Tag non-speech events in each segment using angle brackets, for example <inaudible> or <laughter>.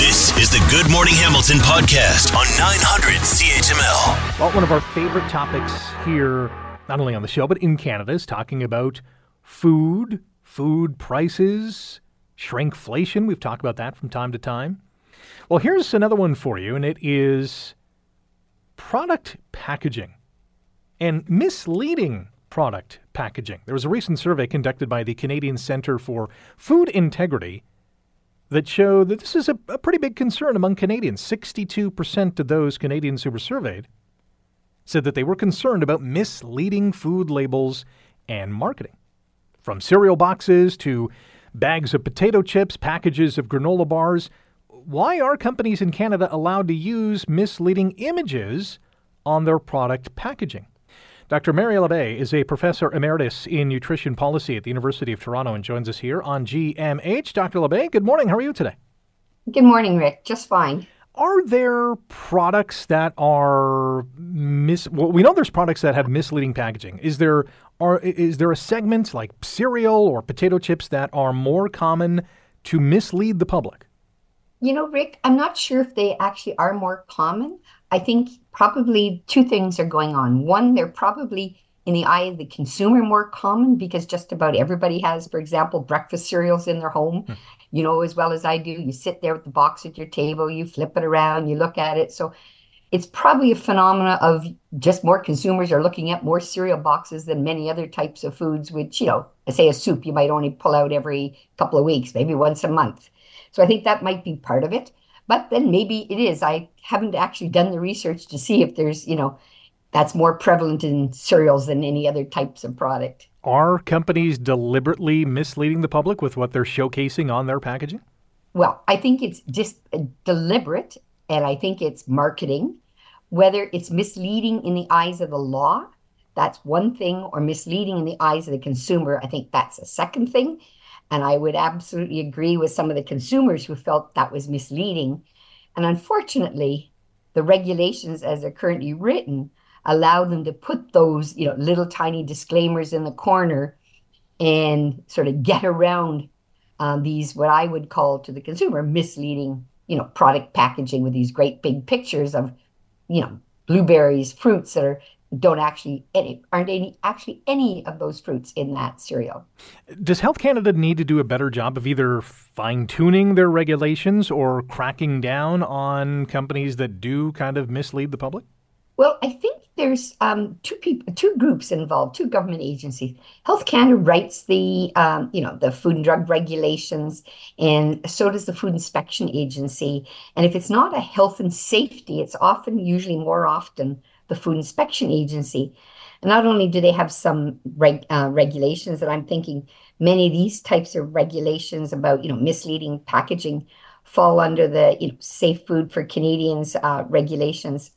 This is the Good Morning Hamilton podcast on 900 CHML. Well, one of our favorite topics here, not only on the show, but in Canada, is talking about food, food prices, shrinkflation. We've talked about that from time to time. Well, here's another one for you, and it is product packaging and misleading product packaging. There was a recent survey conducted by the Canadian Centre for Food Integrity that show that this is a, a pretty big concern among Canadians. 62% of those Canadians who were surveyed said that they were concerned about misleading food labels and marketing. From cereal boxes to bags of potato chips, packages of granola bars, why are companies in Canada allowed to use misleading images on their product packaging? Dr. Mary L'Abbe is a professor emeritus in nutrition policy at the University of Toronto and joins us here on GMH. Dr. L'Abbe, good morning. How are you today? Good morning, Rick. Just fine. Are there products that are mis? Well, we know there's products that have misleading packaging. Is there are is there a segment like cereal or potato chips that are more common to mislead the public? You know, Rick, I'm not sure if they actually are more common. I think probably two things are going on. One, they're probably in the eye of the consumer more common because just about everybody has, for example, breakfast cereals in their home, mm. you know, as well as I do. You sit there with the box at your table, you flip it around, you look at it. So it's probably a phenomena of just more consumers are looking at more cereal boxes than many other types of foods, which, you know, say a soup you might only pull out every couple of weeks, maybe once a month. So I think that might be part of it. But then maybe it is. I haven't actually done the research to see if there's, you know, that's more prevalent in cereals than any other types of product. Are companies deliberately misleading the public with what they're showcasing on their packaging? Well, I think it's just deliberate and I think it's marketing. Whether it's misleading in the eyes of the law, that's one thing, or misleading in the eyes of the consumer, I think that's a second thing. And I would absolutely agree with some of the consumers who felt that was misleading. And unfortunately, the regulations as they're currently written allow them to put those, you know, little tiny disclaimers in the corner and sort of get around um, these what I would call to the consumer misleading, you know, product packaging with these great big pictures of, you know, blueberries, fruits that are don't actually any aren't any actually any of those fruits in that cereal. Does Health Canada need to do a better job of either fine tuning their regulations or cracking down on companies that do kind of mislead the public? Well, I think there's um, two people, two groups involved, two government agencies. Health Canada writes the, um, you know, the food and drug regulations, and so does the Food Inspection Agency. And if it's not a health and safety, it's often, usually more often, the Food Inspection Agency. And not only do they have some reg, uh, regulations that I'm thinking many of these types of regulations about you know misleading packaging fall under the you know safe food for Canadians uh, regulations,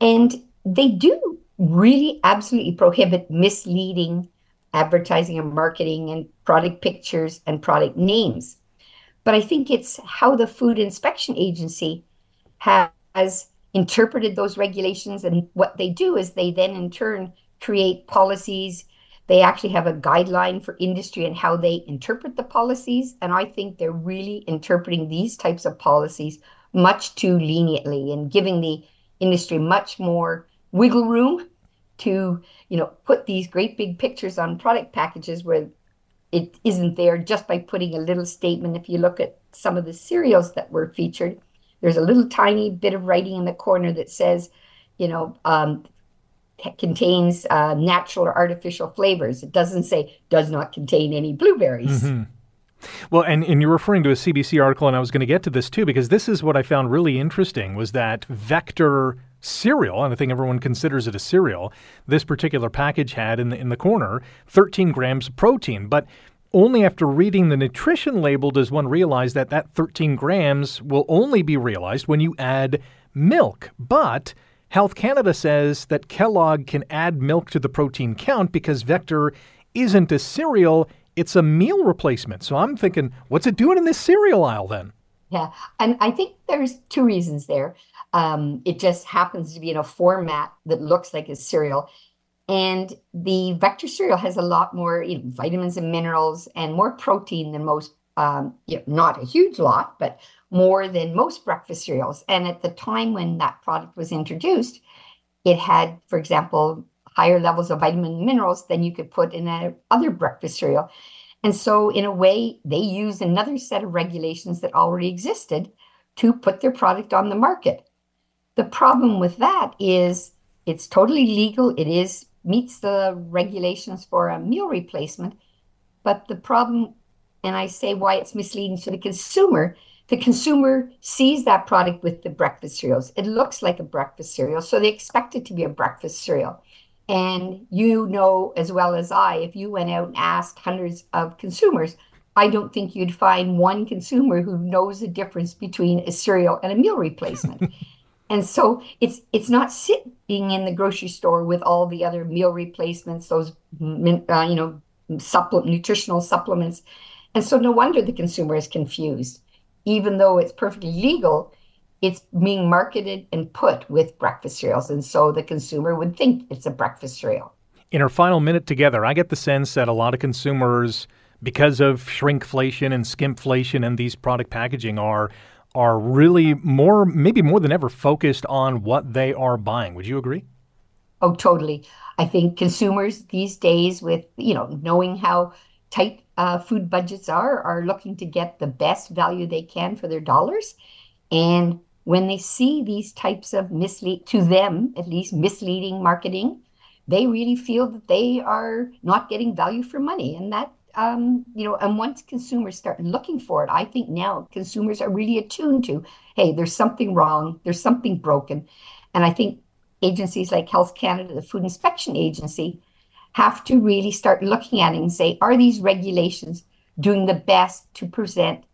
and they do really absolutely prohibit misleading advertising and marketing and product pictures and product names. But I think it's how the Food Inspection Agency has interpreted those regulations. And what they do is they then, in turn, create policies. They actually have a guideline for industry and how they interpret the policies. And I think they're really interpreting these types of policies much too leniently and giving the industry much more wiggle room to, you know, put these great big pictures on product packages where it isn't there just by putting a little statement. If you look at some of the cereals that were featured, there's a little tiny bit of writing in the corner that says, you know, um, contains uh, natural or artificial flavors. It doesn't say does not contain any blueberries. Mm-hmm. Well, and, and you're referring to a CBC article, and I was going to get to this too, because this is what I found really interesting was that Vector cereal, and I think everyone considers it a cereal, this particular package had in the, in the corner 13 grams of protein. But only after reading the nutrition label does one realize that that 13 grams will only be realized when you add milk. But Health Canada says that Kellogg can add milk to the protein count because Vector isn't a cereal, it's a meal replacement. So I'm thinking, what's it doing in this cereal aisle then? Yeah, and I think there's two reasons there. Um, it just happens to be in a format that looks like a cereal. And the vector cereal has a lot more you know, vitamins and minerals and more protein than most um, you know, not a huge lot, but more than most breakfast cereals. And at the time when that product was introduced, it had, for example, higher levels of vitamin and minerals than you could put in a other breakfast cereal. And so, in a way, they used another set of regulations that already existed to put their product on the market. The problem with that is it's totally legal. It is meets the regulations for a meal replacement. But the problem, and I say why it's misleading to the consumer, the consumer sees that product with the breakfast cereals. It looks like a breakfast cereal, so they expect it to be a breakfast cereal. And you know as well as I, if you went out and asked hundreds of consumers, I don't think you'd find one consumer who knows the difference between a cereal and a meal replacement. <laughs> and so it's it's not sitting in the grocery store with all the other meal replacements, those uh, you know supplement nutritional supplements, and so no wonder the consumer is confused. Even though it's perfectly legal, it's being marketed and put with breakfast cereals. And so the consumer would think it's a breakfast cereal. In our final minute together, I get the sense that a lot of consumers, because of shrinkflation and skimpflation and these product packaging, are are really more, maybe more than ever, focused on what they are buying. Would you agree? Oh, totally. I think consumers these days, with you know, knowing how tight uh, food budgets are, are looking to get the best value they can for their dollars, and when they see these types of mislead to them at least misleading marketing they really feel that they are not getting value for money. And that um, you know and once consumers start looking for it i think now consumers are really attuned to hey there's something wrong there's something broken. And i think agencies like health canada the food inspection agency have to really start looking at it and say are these regulations doing the best to present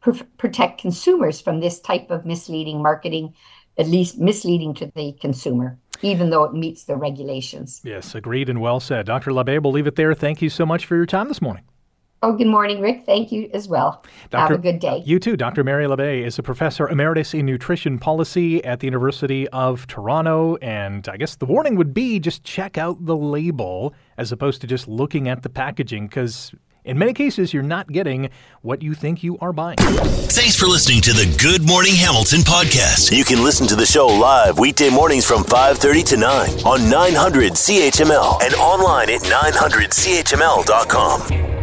pr- protect consumers from this type of misleading marketing, at least misleading to the consumer, even though it meets the regulations. Yes, agreed and well said. Dr. L'Abbe, we'll leave it there. Thank you so much for your time this morning. Oh, good morning, Rick. Thank you as well. Dr. Have a good day. You too. Dr. Mary L'Abbe is a professor emeritus in nutrition policy at the University of Toronto. And I guess the warning would be just check out the label as opposed to just looking at the packaging because in many cases, you're not getting what you think you are buying. Thanks for listening to the Good Morning Hamilton podcast. You can listen to the show live weekday mornings from 5:30 to 9 on 900 CHML and online at 900CHML.com.